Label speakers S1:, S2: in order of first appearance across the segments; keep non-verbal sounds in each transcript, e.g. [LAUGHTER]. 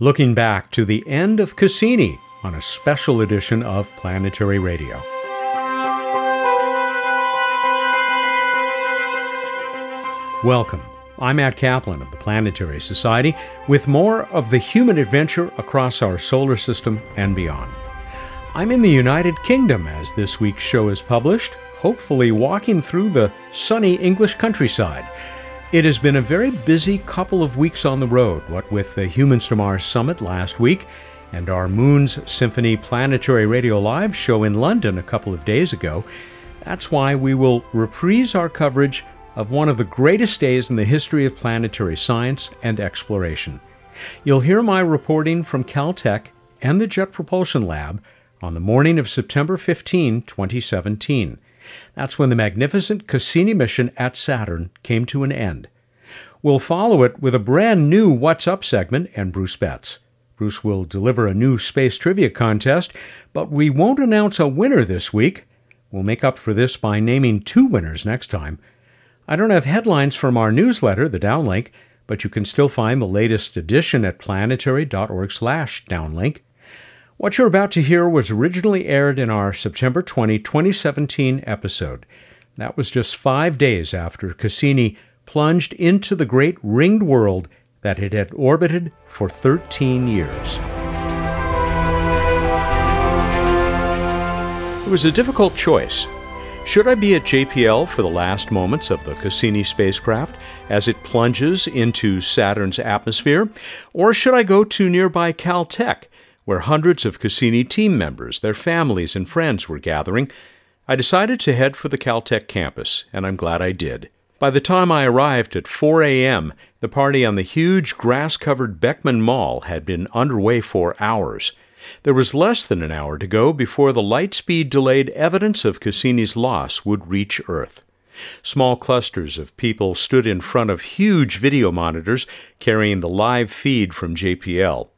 S1: looking back to the end of Cassini on a special edition of Planetary Radio. Welcome. I'm Matt Kaplan of the Planetary Society with more of the human adventure across our solar system and beyond. I'm in the United Kingdom as this week's show is published, hopefully walking through the sunny English countryside it has been a very busy couple of weeks on the road, what with the Humans to Mars Summit last week and our Moons Symphony Planetary Radio Live show in London a couple of days ago. That's why we will reprise our coverage of one of the greatest days in the history of planetary science and exploration. You'll hear my reporting from Caltech and the Jet Propulsion Lab on the morning of September 15, 2017. That's when the magnificent Cassini mission at Saturn came to an end. We'll follow it with a brand new What's Up segment and Bruce Betts. Bruce will deliver a new space trivia contest, but we won't announce a winner this week. We'll make up for this by naming two winners next time. I don't have headlines from our newsletter, the Downlink, but you can still find the latest edition at planetary.org/downlink. What you're about to hear was originally aired in our September 20, 2017 episode. That was just five days after Cassini plunged into the great ringed world that it had orbited for 13 years. It was a difficult choice. Should I be at JPL for the last moments of the Cassini spacecraft as it plunges into Saturn's atmosphere? Or should I go to nearby Caltech where hundreds of Cassini team members, their families, and friends were gathering, I decided to head for the Caltech campus, and I'm glad I did. By the time I arrived at 4 a.m., the party on the huge grass covered Beckman Mall had been underway for hours. There was less than an hour to go before the light speed delayed evidence of Cassini's loss would reach Earth. Small clusters of people stood in front of huge video monitors carrying the live feed from JPL.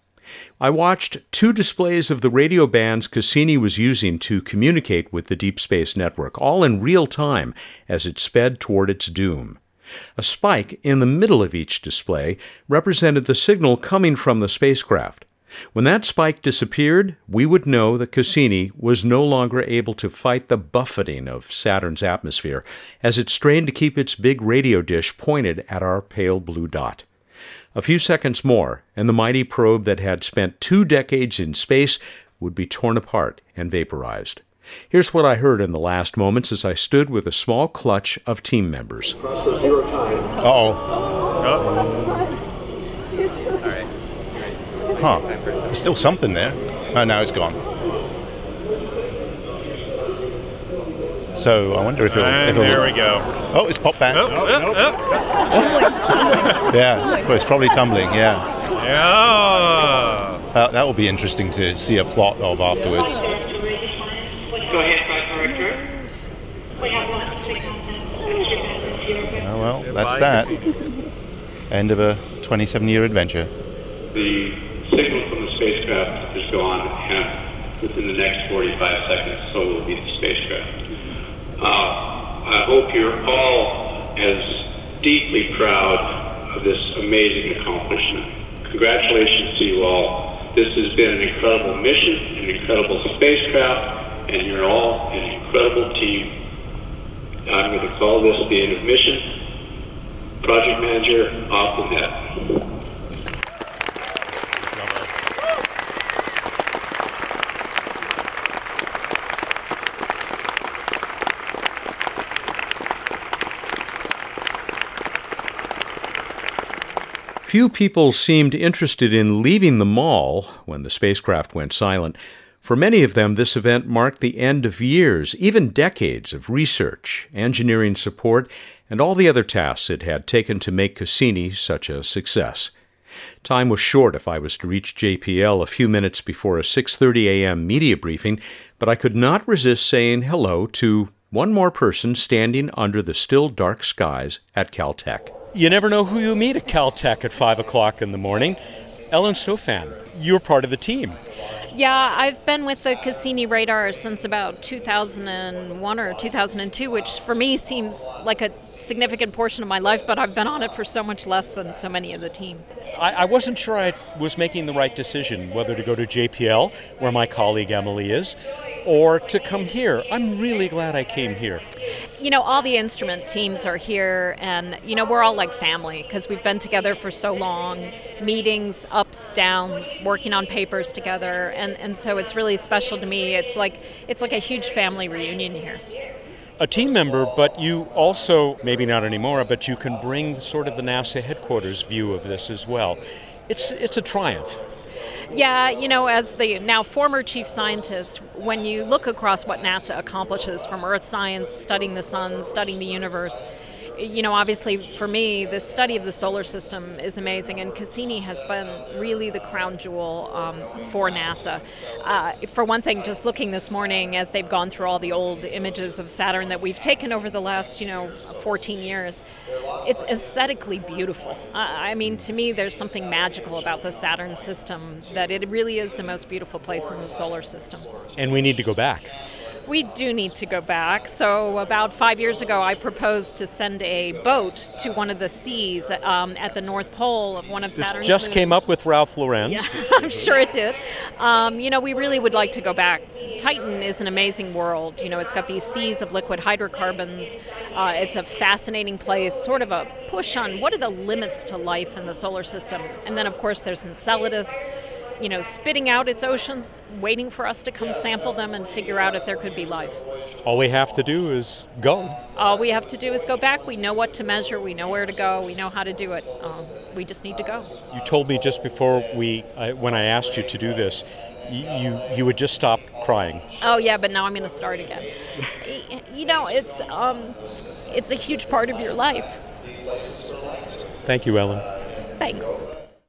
S1: I watched two displays of the radio bands Cassini was using to communicate with the Deep Space Network, all in real time as it sped toward its doom. A spike in the middle of each display represented the signal coming from the spacecraft. When that spike disappeared, we would know that Cassini was no longer able to fight the buffeting of Saturn's atmosphere as it strained to keep its big radio dish pointed at our pale blue dot. A few seconds more, and the mighty probe that had spent two decades in space would be torn apart and vaporized. Here's what I heard in the last moments as I stood with a small clutch of team members.
S2: Uh oh. Huh. There's still something there. Oh, now it's gone. So I wonder if it'll.
S3: And
S2: if it'll
S3: there we go.
S2: Oh, it's popped back.
S3: Oh, oh, oh.
S2: Yeah, it's, well, it's probably tumbling. Yeah,
S3: Yeah.
S2: that, that will be interesting to see a plot of afterwards.
S4: Go ahead, Director.
S2: Oh well, that's that. End of a 27-year adventure.
S5: The signal from the spacecraft is gone, and within the next 45 seconds, so will be the spacecraft. I hope you're all as deeply proud of this amazing accomplishment. Congratulations to you all. This has been an incredible mission, an incredible spacecraft, and you're all an incredible team. I'm going to call this the end of mission. Project Manager, off the net.
S1: Few people seemed interested in leaving the mall when the spacecraft went silent. For many of them, this event marked the end of years, even decades of research, engineering support, and all the other tasks it had taken to make Cassini such a success. Time was short if I was to reach JPL a few minutes before a 6:30 a.m. media briefing, but I could not resist saying hello to one more person standing under the still dark skies at Caltech. You never know who you meet at Caltech at 5 o'clock in the morning. Ellen Stofan, you're part of the team.
S6: Yeah, I've been with the Cassini radar since about 2001 or 2002, which for me seems like a significant portion of my life, but I've been on it for so much less than so many of the team.
S1: I, I wasn't sure I was making the right decision whether to go to JPL, where my colleague Emily is, or to come here. I'm really glad I came here.
S6: You know, all the instrument teams are here, and, you know, we're all like family because we've been together for so long meetings, ups, downs, working on papers together. And, and so it's really special to me. It's like, it's like a huge family reunion here
S1: a team member, but you also, maybe not anymore, but you can bring sort of the NASA headquarters view of this as well. It's, it's a triumph.
S6: Yeah, you know, as the now former chief scientist, when you look across what NASA accomplishes from Earth science, studying the sun, studying the universe, you know, obviously for me, the study of the solar system is amazing, and Cassini has been really the crown jewel um, for NASA. Uh, for one thing, just looking this morning as they've gone through all the old images of Saturn that we've taken over the last, you know, 14 years, it's aesthetically beautiful. Uh, I mean, to me, there's something magical about the Saturn system that it really is the most beautiful place in the solar system.
S1: And we need to go back
S6: we do need to go back. So, about five years ago, I proposed to send a boat to one of the seas um, at the North Pole of one of Saturn's.
S1: This just
S6: moons.
S1: came up with Ralph Lorenz.
S6: Yeah, [LAUGHS] I'm sure it did. Um, you know, we really would like to go back. Titan is an amazing world. You know, it's got these seas of liquid hydrocarbons. Uh, it's a fascinating place, sort of a push on what are the limits to life in the solar system. And then, of course, there's Enceladus you know, spitting out its oceans, waiting for us to come sample them and figure out if there could be life.
S1: All we have to do is go.
S6: All we have to do is go back. We know what to measure. We know where to go. We know how to do it. Um, we just need to go.
S1: You told me just before we, uh, when I asked you to do this, you you would just stop crying.
S6: Oh yeah, but now I'm going to start again. you know, it's um, it's a huge part of your life.
S1: Thank you, Ellen.
S6: Thanks.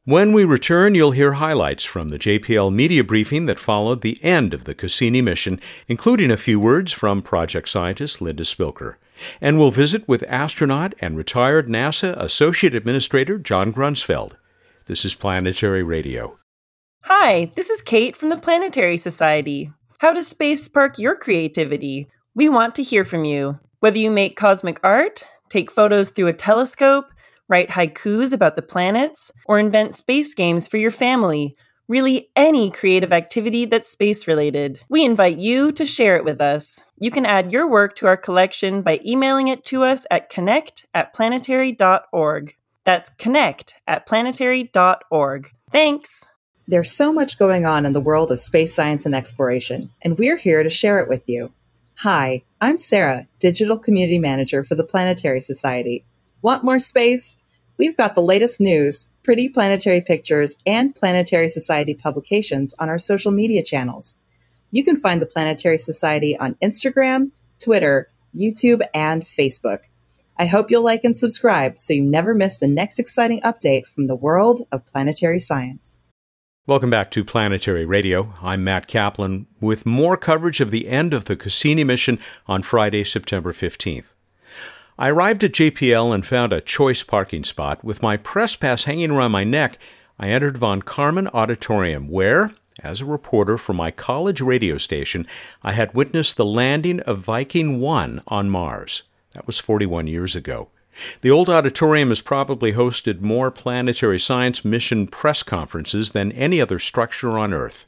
S1: When we return, you'll hear highlights from the JPL media briefing that followed the end of the Cassini mission, including a few words from project scientist Linda Spilker. And we'll visit with astronaut and retired NASA Associate Administrator John Grunsfeld. This is Planetary Radio.
S7: Hi, this is Kate from the Planetary Society. How does space spark your creativity? We want to hear from you. Whether you make cosmic art, take photos through a telescope, write haikus about the planets, or invent space games for your family. Really, any creative activity that's space related. We invite you to share it with us. You can add your work to our collection by emailing it to us at connect at planetary.org. That's connect at planetary.org. Thanks!
S8: There's so much going on in the world of space science and exploration, and we're here to share it with you. Hi, I'm Sarah, Digital Community Manager for the Planetary Society. Want more space? We've got the latest news, pretty planetary pictures, and Planetary Society publications on our social media channels. You can find the Planetary Society on Instagram, Twitter, YouTube, and Facebook. I hope you'll like and subscribe so you never miss the next exciting update from the world of planetary science.
S1: Welcome back to Planetary Radio. I'm Matt Kaplan with more coverage of the end of the Cassini mission on Friday, September 15th. I arrived at JPL and found a choice parking spot. With my press pass hanging around my neck, I entered Von Karman Auditorium, where, as a reporter for my college radio station, I had witnessed the landing of Viking 1 on Mars. That was 41 years ago. The old auditorium has probably hosted more planetary science mission press conferences than any other structure on Earth.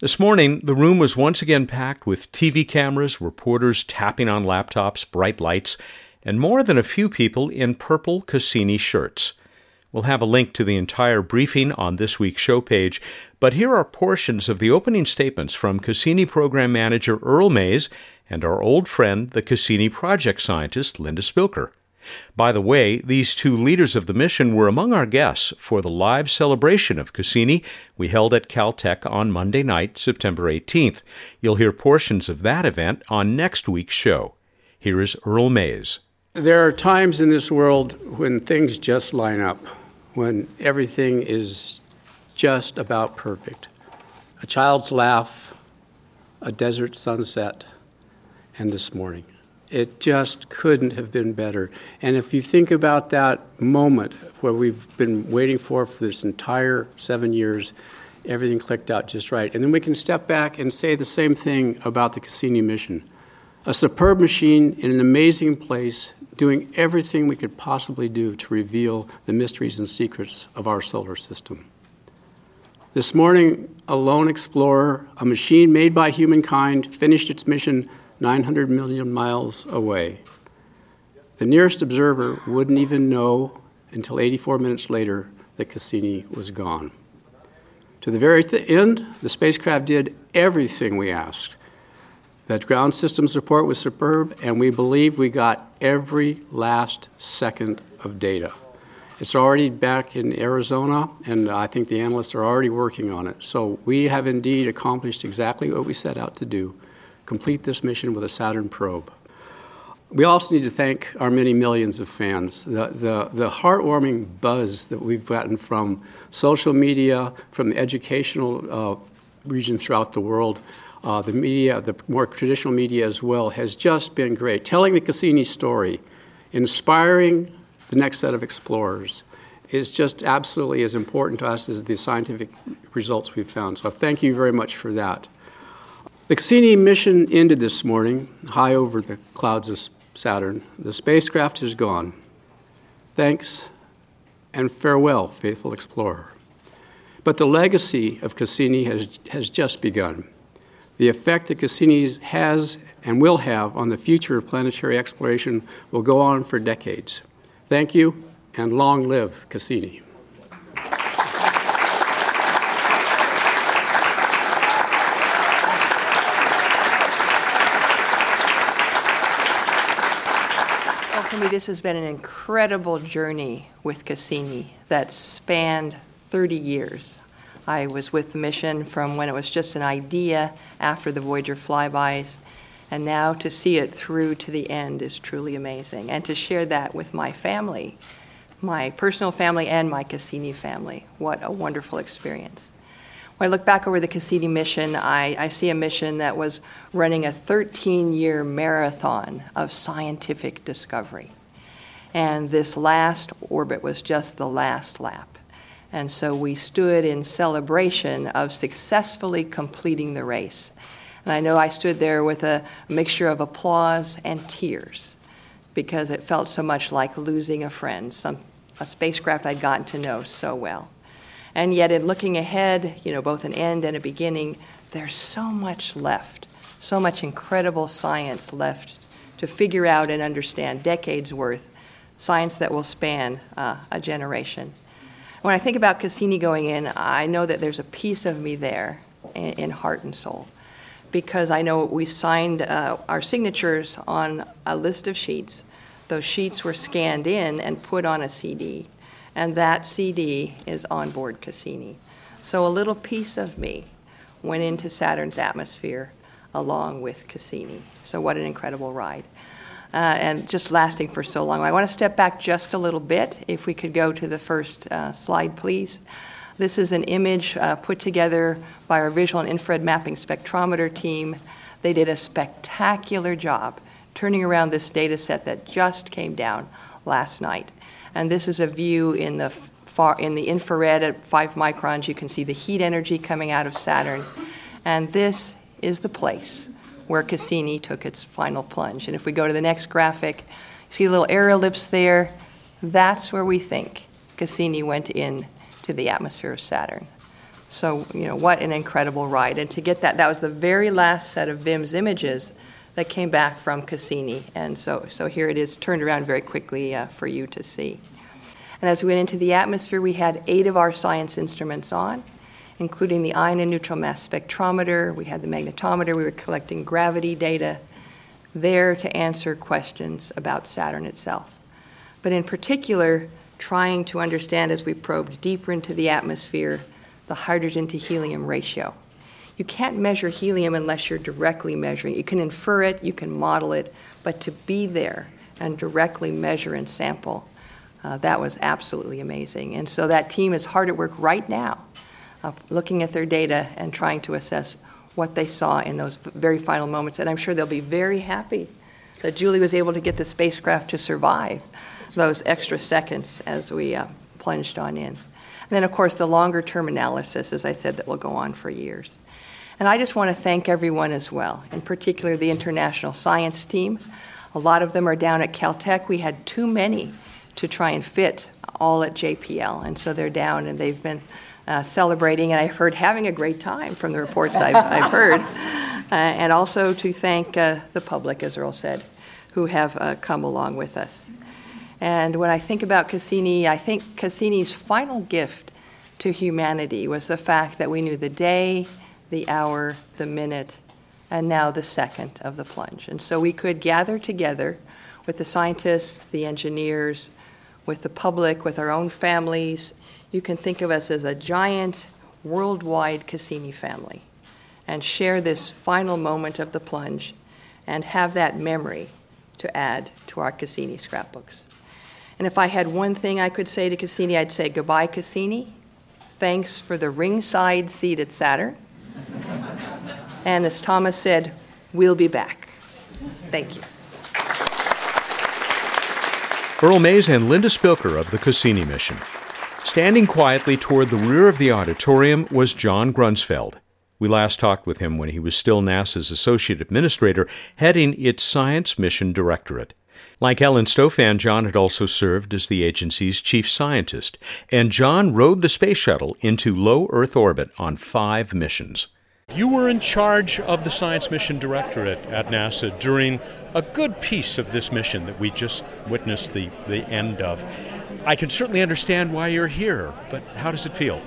S1: This morning, the room was once again packed with TV cameras, reporters tapping on laptops, bright lights, and more than a few people in purple Cassini shirts. We'll have a link to the entire briefing on this week's show page, but here are portions of the opening statements from Cassini program manager Earl Maize and our old friend, the Cassini project scientist Linda Spilker. By the way, these two leaders of the mission were among our guests for the live celebration of Cassini we held at Caltech on Monday night, September 18th. You'll hear portions of that event on next week's show. Here is Earl Maize.
S9: There are times in this world when things just line up, when everything is just about perfect. A child's laugh, a desert sunset, and this morning. It just couldn't have been better. And if you think about that moment where we've been waiting for for this entire seven years, everything clicked out just right. And then we can step back and say the same thing about the Cassini mission. A superb machine in an amazing place, doing everything we could possibly do to reveal the mysteries and secrets of our solar system. This morning, a lone explorer, a machine made by humankind, finished its mission 900 million miles away. The nearest observer wouldn't even know until 84 minutes later that Cassini was gone. To the very th- end, the spacecraft did everything we asked. That ground system support was superb, and we believe we got every last second of data. It's already back in Arizona, and I think the analysts are already working on it. So we have indeed accomplished exactly what we set out to do complete this mission with a Saturn probe. We also need to thank our many millions of fans. The, the, the heartwarming buzz that we've gotten from social media, from educational uh, region throughout the world, uh, the media, the more traditional media as well, has just been great. Telling the Cassini story, inspiring the next set of explorers, is just absolutely as important to us as the scientific results we've found. So thank you very much for that. The Cassini mission ended this morning, high over the clouds of Saturn. The spacecraft is gone. Thanks and farewell, faithful explorer. But the legacy of Cassini has, has just begun. The effect that Cassini has and will have on the future of planetary exploration will go on for decades. Thank you, and long live Cassini.
S10: for me, this has been an incredible journey with Cassini that spanned 30 years. I was with the mission from when it was just an idea after the Voyager flybys, and now to see it through to the end is truly amazing. And to share that with my family, my personal family, and my Cassini family. What a wonderful experience. When I look back over the Cassini mission, I, I see a mission that was running a 13 year marathon of scientific discovery. And this last orbit was just the last lap. And so we stood in celebration of successfully completing the race. And I know I stood there with a mixture of applause and tears because it felt so much like losing a friend, some, a spacecraft I'd gotten to know so well. And yet, in looking ahead, you know, both an end and a beginning, there's so much left, so much incredible science left to figure out and understand, decades worth, science that will span uh, a generation. When I think about Cassini going in, I know that there's a piece of me there in, in heart and soul because I know we signed uh, our signatures on a list of sheets. Those sheets were scanned in and put on a CD and that CD is on board Cassini. So a little piece of me went into Saturn's atmosphere along with Cassini. So what an incredible ride. Uh, and just lasting for so long. I want to step back just a little bit. If we could go to the first uh, slide, please. This is an image uh, put together by our visual and infrared mapping spectrometer team. They did a spectacular job turning around this data set that just came down last night. And this is a view in the far in the infrared at five microns. You can see the heat energy coming out of Saturn, and this is the place where Cassini took its final plunge. And if we go to the next graphic, see a little air ellipse there. That's where we think Cassini went in to the atmosphere of Saturn. So, you know, what an incredible ride. And to get that, that was the very last set of VIMS images that came back from Cassini. And so, so here it is turned around very quickly uh, for you to see. And as we went into the atmosphere, we had eight of our science instruments on, including the ion and neutral mass spectrometer. We had the magnetometer. We were collecting gravity data there to answer questions about Saturn itself. But in particular, trying to understand as we probed deeper into the atmosphere the hydrogen to helium ratio you can't measure helium unless you're directly measuring. You can infer it, you can model it, but to be there and directly measure and sample, uh, that was absolutely amazing. And so that team is hard at work right now, uh, looking at their data and trying to assess what they saw in those very final moments. And I'm sure they'll be very happy that Julie was able to get the spacecraft to survive those extra seconds as we uh, plunged on in. And then, of course, the longer term analysis, as I said, that will go on for years. And I just want to thank everyone as well, in particular the international science team. A lot of them are down at Caltech. We had too many to try and fit all at JPL, and so they're down and they've been uh, celebrating, and I've heard having a great time from the reports I've, I've heard. [LAUGHS] Uh, and also to thank uh, the public, as Earl said, who have uh, come along with us. And when I think about Cassini, I think Cassini's final gift to humanity was the fact that we knew the day, the hour, the minute, and now the second of the plunge. And so we could gather together with the scientists, the engineers, with the public, with our own families. You can think of us as a giant worldwide Cassini family and share this final moment of the plunge and have that memory to add to our Cassini scrapbooks. And if I had one thing I could say to Cassini, I'd say goodbye, Cassini. Thanks for the ringside seat at Saturn. [LAUGHS] And as Thomas said, we'll be back. Thank you.
S1: Earl Maize and Linda Spilker of the Cassini mission. Standing quietly toward the rear of the auditorium was John Grunsfeld. We last talked with him when he was still NASA's Associate Administrator, heading its Science Mission Directorate. Like Ellen Stofan, John had also served as the agency's chief scientist, and John rode the space shuttle into low Earth orbit on five missions. You were in charge of the Science Mission Directorate at NASA during a good piece of this mission that we just witnessed the, the end of. I can certainly understand why you're here, but how does it feel?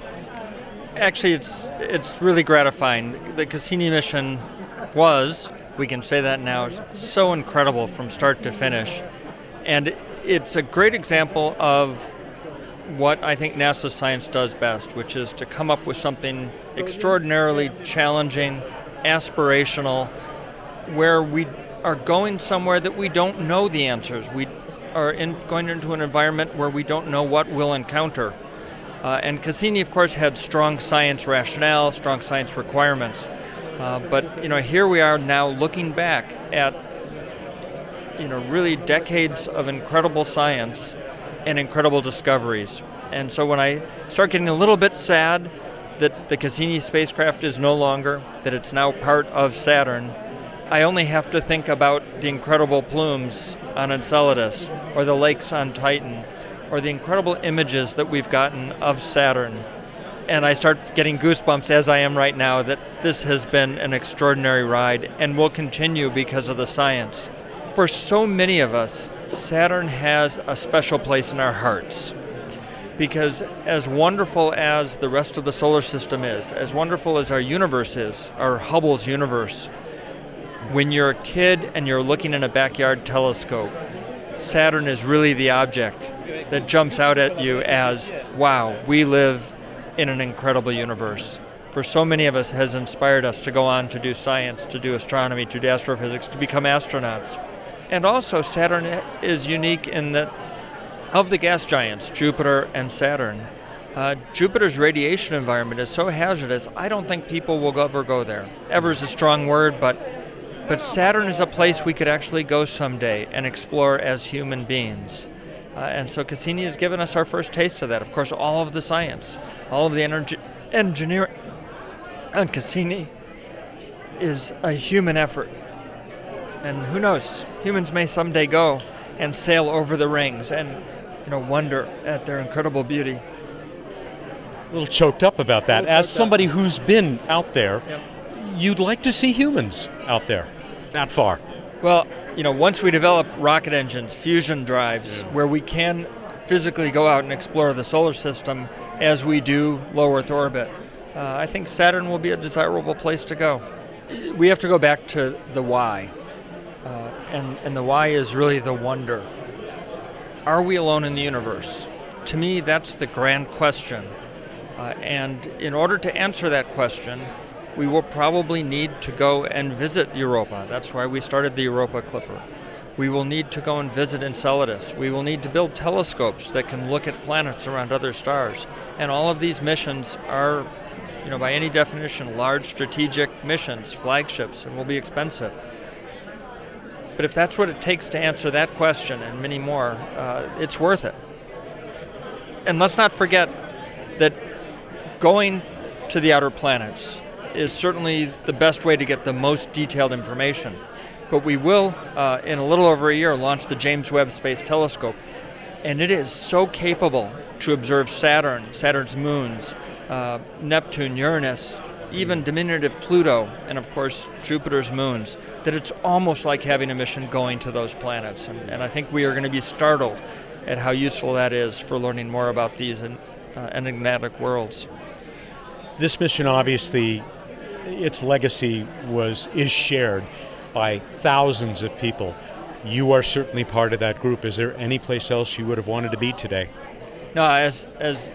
S11: Actually, it's it's really gratifying. The Cassini mission was, we can say that now, so incredible from start to finish, and it's a great example of what I think NASA science does best, which is to come up with something extraordinarily challenging, aspirational, where we are going somewhere that we don't know the answers. We are in, going into an environment where we don't know what we'll encounter. Uh, and Cassini, of course, had strong science rationale, strong science requirements. Uh, but you know, here we are now looking back at you know really decades of incredible science and incredible discoveries. And so when I start getting a little bit sad that the Cassini spacecraft is no longer, that it's now part of Saturn, I only have to think about the incredible plumes on Enceladus or the lakes on Titan or the incredible images that we've gotten of Saturn. And I start getting goosebumps as I am right now that this has been an extraordinary ride and will continue because of the science. For so many of us, Saturn has a special place in our hearts. Because as wonderful as the rest of the solar system is, as wonderful as our universe is, our Hubble's universe, when you're a kid and you're looking in a backyard telescope, Saturn is really the object that jumps out at you as, wow, we live in an incredible universe. For so many of us has inspired us to go on to do science, to do astronomy, to do astrophysics, to become astronauts. And also Saturn is unique in that of the gas giants, Jupiter and Saturn, uh, Jupiter's radiation environment is so hazardous, I don't think people will ever go there. Ever is a strong word, but but Saturn is a place we could actually go someday and explore as human beings. Uh, and so Cassini has given us our first taste of that. Of course, all of the science, all of the energy, engineering on Cassini is a human effort. And who knows, humans may someday go and sail over the rings and you know wonder at their incredible beauty.
S1: A little choked up about that. As somebody who's been out there, yep. you'd like to see humans out there that far?
S11: Well, you know, once we develop rocket engines, fusion drives, yeah. where we can physically go out and explore the solar system as we do low Earth orbit, uh, I think Saturn will be a desirable place to go. We have to go back to the why. Uh, and, and the why is really the wonder. Are we alone in the universe? To me, that's the grand question. Uh, and in order to answer that question, we will probably need to go and visit Europa. That's why we started the Europa Clipper. We will need to go and visit Enceladus. We will need to build telescopes that can look at planets around other stars. And all of these missions are, you know, by any definition, large strategic missions, flagships, and will be expensive. But if that's what it takes to answer that question and many more, uh, it's worth it. And let's not forget that going to the outer planets is certainly the best way to get the most detailed information. But we will, uh, in a little over a year, launch the James Webb Space Telescope. And it is so capable to observe Saturn, Saturn's moons, uh, Neptune, Uranus, even diminutive Pluto, and of course Jupiter's moons, that it's almost like having a mission going to those planets. And, and I think we are going to be startled at how useful that is for learning more about these uh, enigmatic worlds.
S1: This mission, obviously, its legacy was is shared by thousands of people. You are certainly part of that group. Is there any place else you would have wanted to be today?
S11: No, as as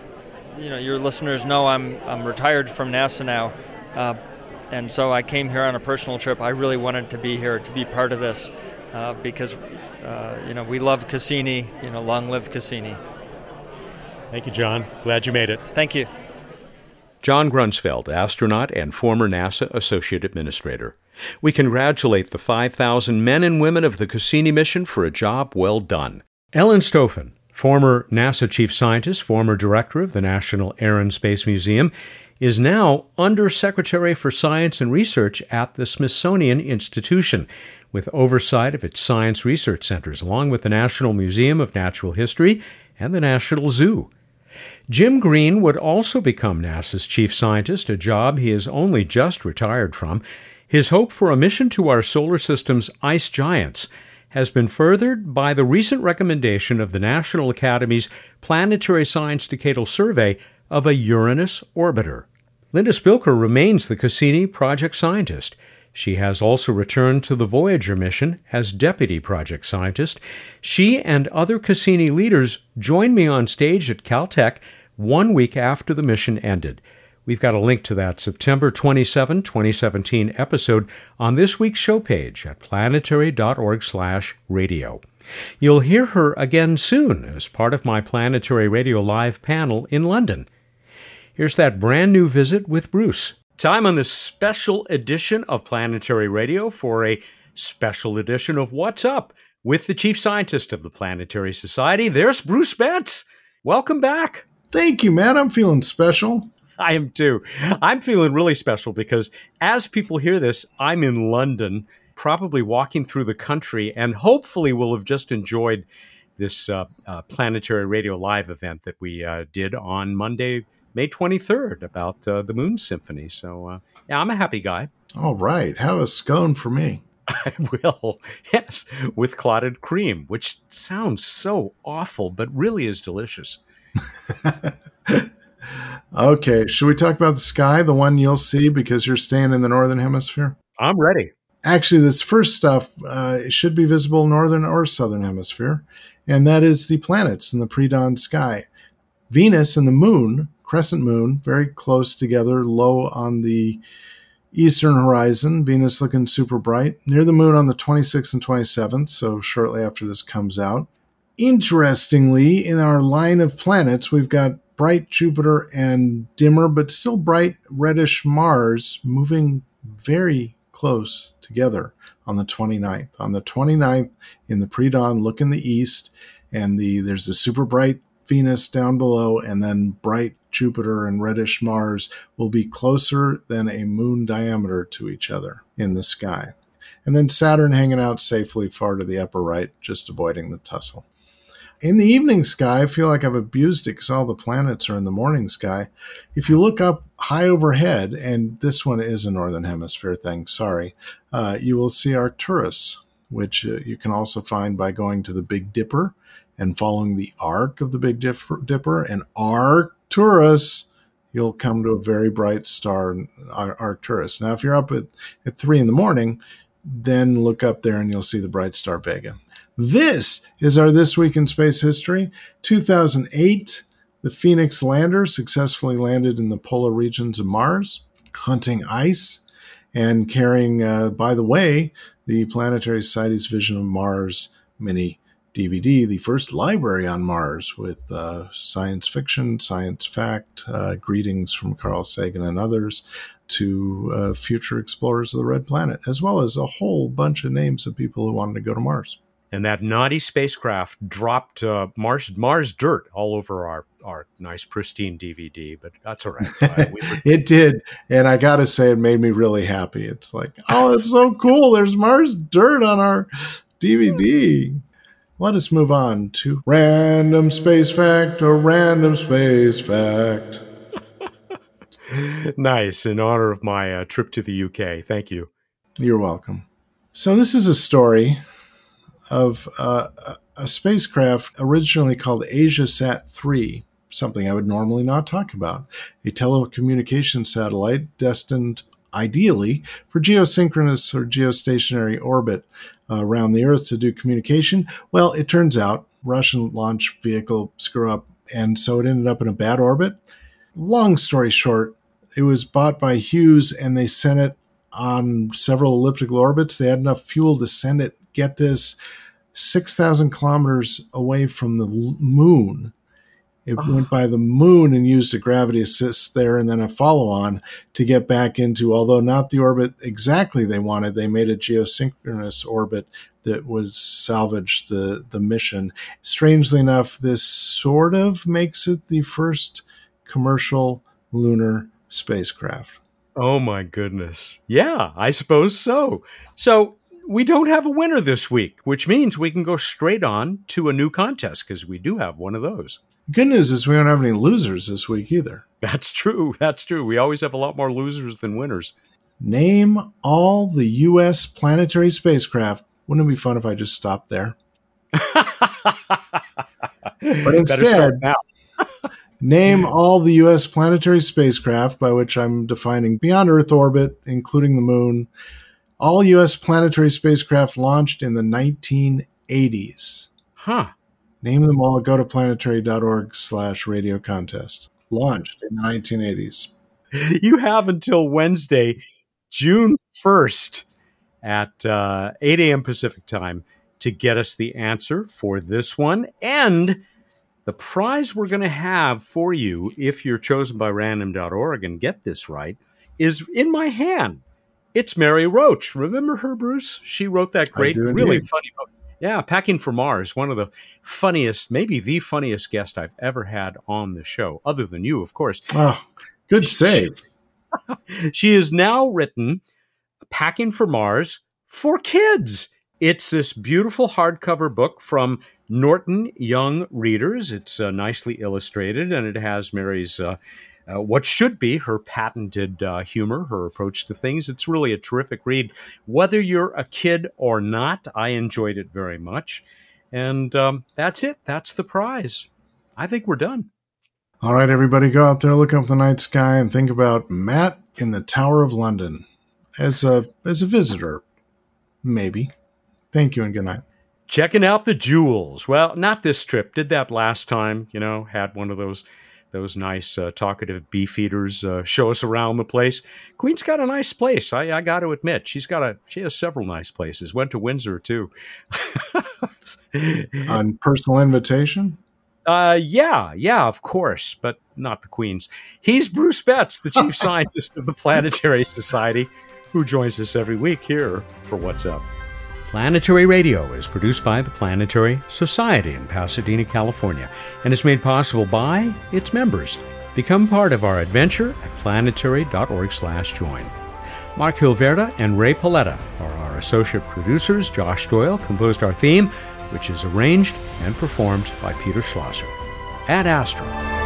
S11: you know, your listeners know, I'm I'm retired from NASA now, uh, and so I came here on a personal trip. I really wanted to be here to be part of this uh, because uh, you know we love Cassini. You know, long live Cassini.
S1: Thank you, John. Glad you made it.
S11: Thank you.
S1: John Grunsfeld, astronaut and former NASA Associate Administrator. We congratulate the 5,000 men and women of the Cassini mission for a job well done. Ellen Stofan, former NASA Chief Scientist, former Director of the National Air and Space Museum, is now Undersecretary for Science and Research at the Smithsonian Institution, with oversight of its science research centers, along with the National Museum of Natural History and the National Zoo. Jim Green would also become NASA's chief scientist, a job he is only just retired from. His hope for a mission to our solar system's ice giants has been furthered by the recent recommendation of the National Academy's Planetary Science Decadal Survey of a Uranus orbiter. Linda Spilker remains the Cassini project scientist. She has also returned to the Voyager mission as deputy project scientist. She and other Cassini leaders joined me on stage at Caltech one week after the mission ended. We've got a link to that September 27, 2017 episode on this week's show page at planetary.org/radio. You'll hear her again soon as part of my Planetary Radio Live panel in London. Here's that brand new visit with Bruce. Time on this special edition of Planetary Radio for a special edition of What's Up with the chief scientist of the Planetary Society. There's Bruce Betts. Welcome back.
S12: Thank you, man. I'm feeling special.
S1: I am too. I'm feeling really special because as people hear this, I'm in London, probably walking through the country, and hopefully will have just enjoyed this uh, uh, Planetary Radio Live event that we uh, did on Monday, May 23rd about uh, the Moon Symphony. So, uh, yeah, I'm a happy guy.
S12: All right. Have a scone for me. [LAUGHS]
S1: I will. Yes, with clotted cream, which sounds so awful, but really is delicious. [LAUGHS]
S12: okay. Should we talk about the sky, the one you'll see because you're staying in the Northern Hemisphere?
S1: I'm ready.
S12: Actually, this first stuff uh, should be visible Northern or Southern Hemisphere, and that is the planets in the pre dawn sky. Venus and the moon crescent moon, very close together, low on the eastern horizon. Venus looking super bright. Near the moon on the 26th and 27th, so shortly after this comes out. Interestingly, in our line of planets, we've got bright Jupiter and dimmer, but still bright reddish Mars moving very close together on the 29th. On the 29th, in the pre dawn, look in the east, and the there's the super bright Venus down below, and then bright Jupiter and reddish Mars will be closer than a moon diameter to each other in the sky. And then Saturn hanging out safely far to the upper right, just avoiding the tussle. In the evening sky, I feel like I've abused it because all the planets are in the morning sky. If you look up high overhead, and this one is a northern hemisphere thing, sorry, uh, you will see Arcturus, which uh, you can also find by going to the Big Dipper and following the arc of the Big Dipper and Arcturus, you'll come to a very bright star, Arcturus. Now, if you're up at, at three in the morning, then look up there and you'll see the bright star Vega. This is our This Week in Space History. 2008, the Phoenix lander successfully landed in the polar regions of Mars, hunting ice and carrying, uh, by the way, the Planetary Society's Vision of Mars mini DVD, the first library on Mars with uh, science fiction, science fact, uh, greetings from Carl Sagan and others to uh, future explorers of the Red Planet, as well as a whole bunch of names of people who wanted to go to Mars.
S1: And that naughty spacecraft dropped uh, Mars Mars dirt all over our our nice pristine DVD, but that's all right. Uh, we [LAUGHS] were-
S12: it did, and I gotta say, it made me really happy. It's like, oh, it's so cool. There's Mars dirt on our DVD. Let us move on to random space fact or random space fact. [LAUGHS]
S1: nice in honor of my uh, trip to the UK. Thank you.
S12: You're welcome. So this is a story of uh, a- spacecraft originally called AsiaSat 3, something I would normally not talk about, a telecommunications satellite destined ideally for geosynchronous or geostationary orbit around the Earth to do communication. Well, it turns out Russian launch vehicle screw up, and so it ended up in a bad orbit. Long story short, it was bought by Hughes, and they sent it on several elliptical orbits. They had enough fuel to send it. Get this, six thousand kilometers away from the moon. It went by the moon and used a gravity assist there and then a follow on to get back into, although not the orbit exactly they wanted, they made a geosynchronous orbit that would salvage the, the mission. Strangely enough, this sort of makes it the first commercial lunar spacecraft.
S1: Oh my goodness. Yeah, I suppose so. So we don't have a winner this week, which means we can go straight on to a new contest because we do have one of those.
S12: Good news is we don't have any losers this week either.
S1: That's true. That's true. We always have a lot more losers than winners.
S12: Name all the U.S. planetary spacecraft. Wouldn't it be fun if I just stopped there? [LAUGHS] but instead,
S1: now. [LAUGHS]
S12: name all the U.S. planetary spacecraft, by which I'm defining beyond Earth orbit, including the moon. All U.S. planetary spacecraft launched in the 1980s.
S1: Huh.
S12: Name them all. Go to planetary.org slash radio contest. Launched in the 1980s. [LAUGHS]
S1: You have until Wednesday, June 1st at uh, 8 a.m. Pacific time to get us the answer for this one. And the prize we're going to have for you, if you're chosen by random.org and get this right, is in my hand. It's Mary Roach. Remember her, Bruce? She wrote that great, really
S12: indeed.
S1: funny book. Yeah, Packing for Mars, one of the funniest, maybe the funniest guest I've ever had on the show, other than you, of course.
S12: Oh, good save. [LAUGHS]
S1: She has now written Packing for Mars for Kids. It's this beautiful hardcover book from Norton Young Readers. It's uh, nicely illustrated and it has Mary's, uh, uh, what should be her patented uh, humor, her approach to things. It's really a terrific read. Whether you're a kid or not, I enjoyed it very much. And um, that's it. That's the prize. I think we're done.
S12: All right, everybody, go out there, look up the night sky, and think about Matt in the Tower of London as a as a visitor, maybe. Thank you and good night.
S1: checking out the jewels. Well, not this trip. Did that last time. You know, had one of those those nice uh, talkative beefeaters uh, show us around the place. Queen's got a nice place. I, I got to admit, she's got a she has several nice places. Went to Windsor too. [LAUGHS]
S12: On personal invitation,
S1: Uh, yeah, yeah, of course, but not the Queen's. He's Bruce Betts, the chief [LAUGHS] scientist of the Planetary Society, who joins us every week here for What's Up. Planetary Radio is produced by the Planetary Society in Pasadena, California, and is made possible by its members. Become part of our adventure at planetary.org/join. Mark Hilverda and Rae Paoletta are our associate producers. Josh Doyle composed our theme, which is arranged and performed by Peter Schlosser. Ad Astra.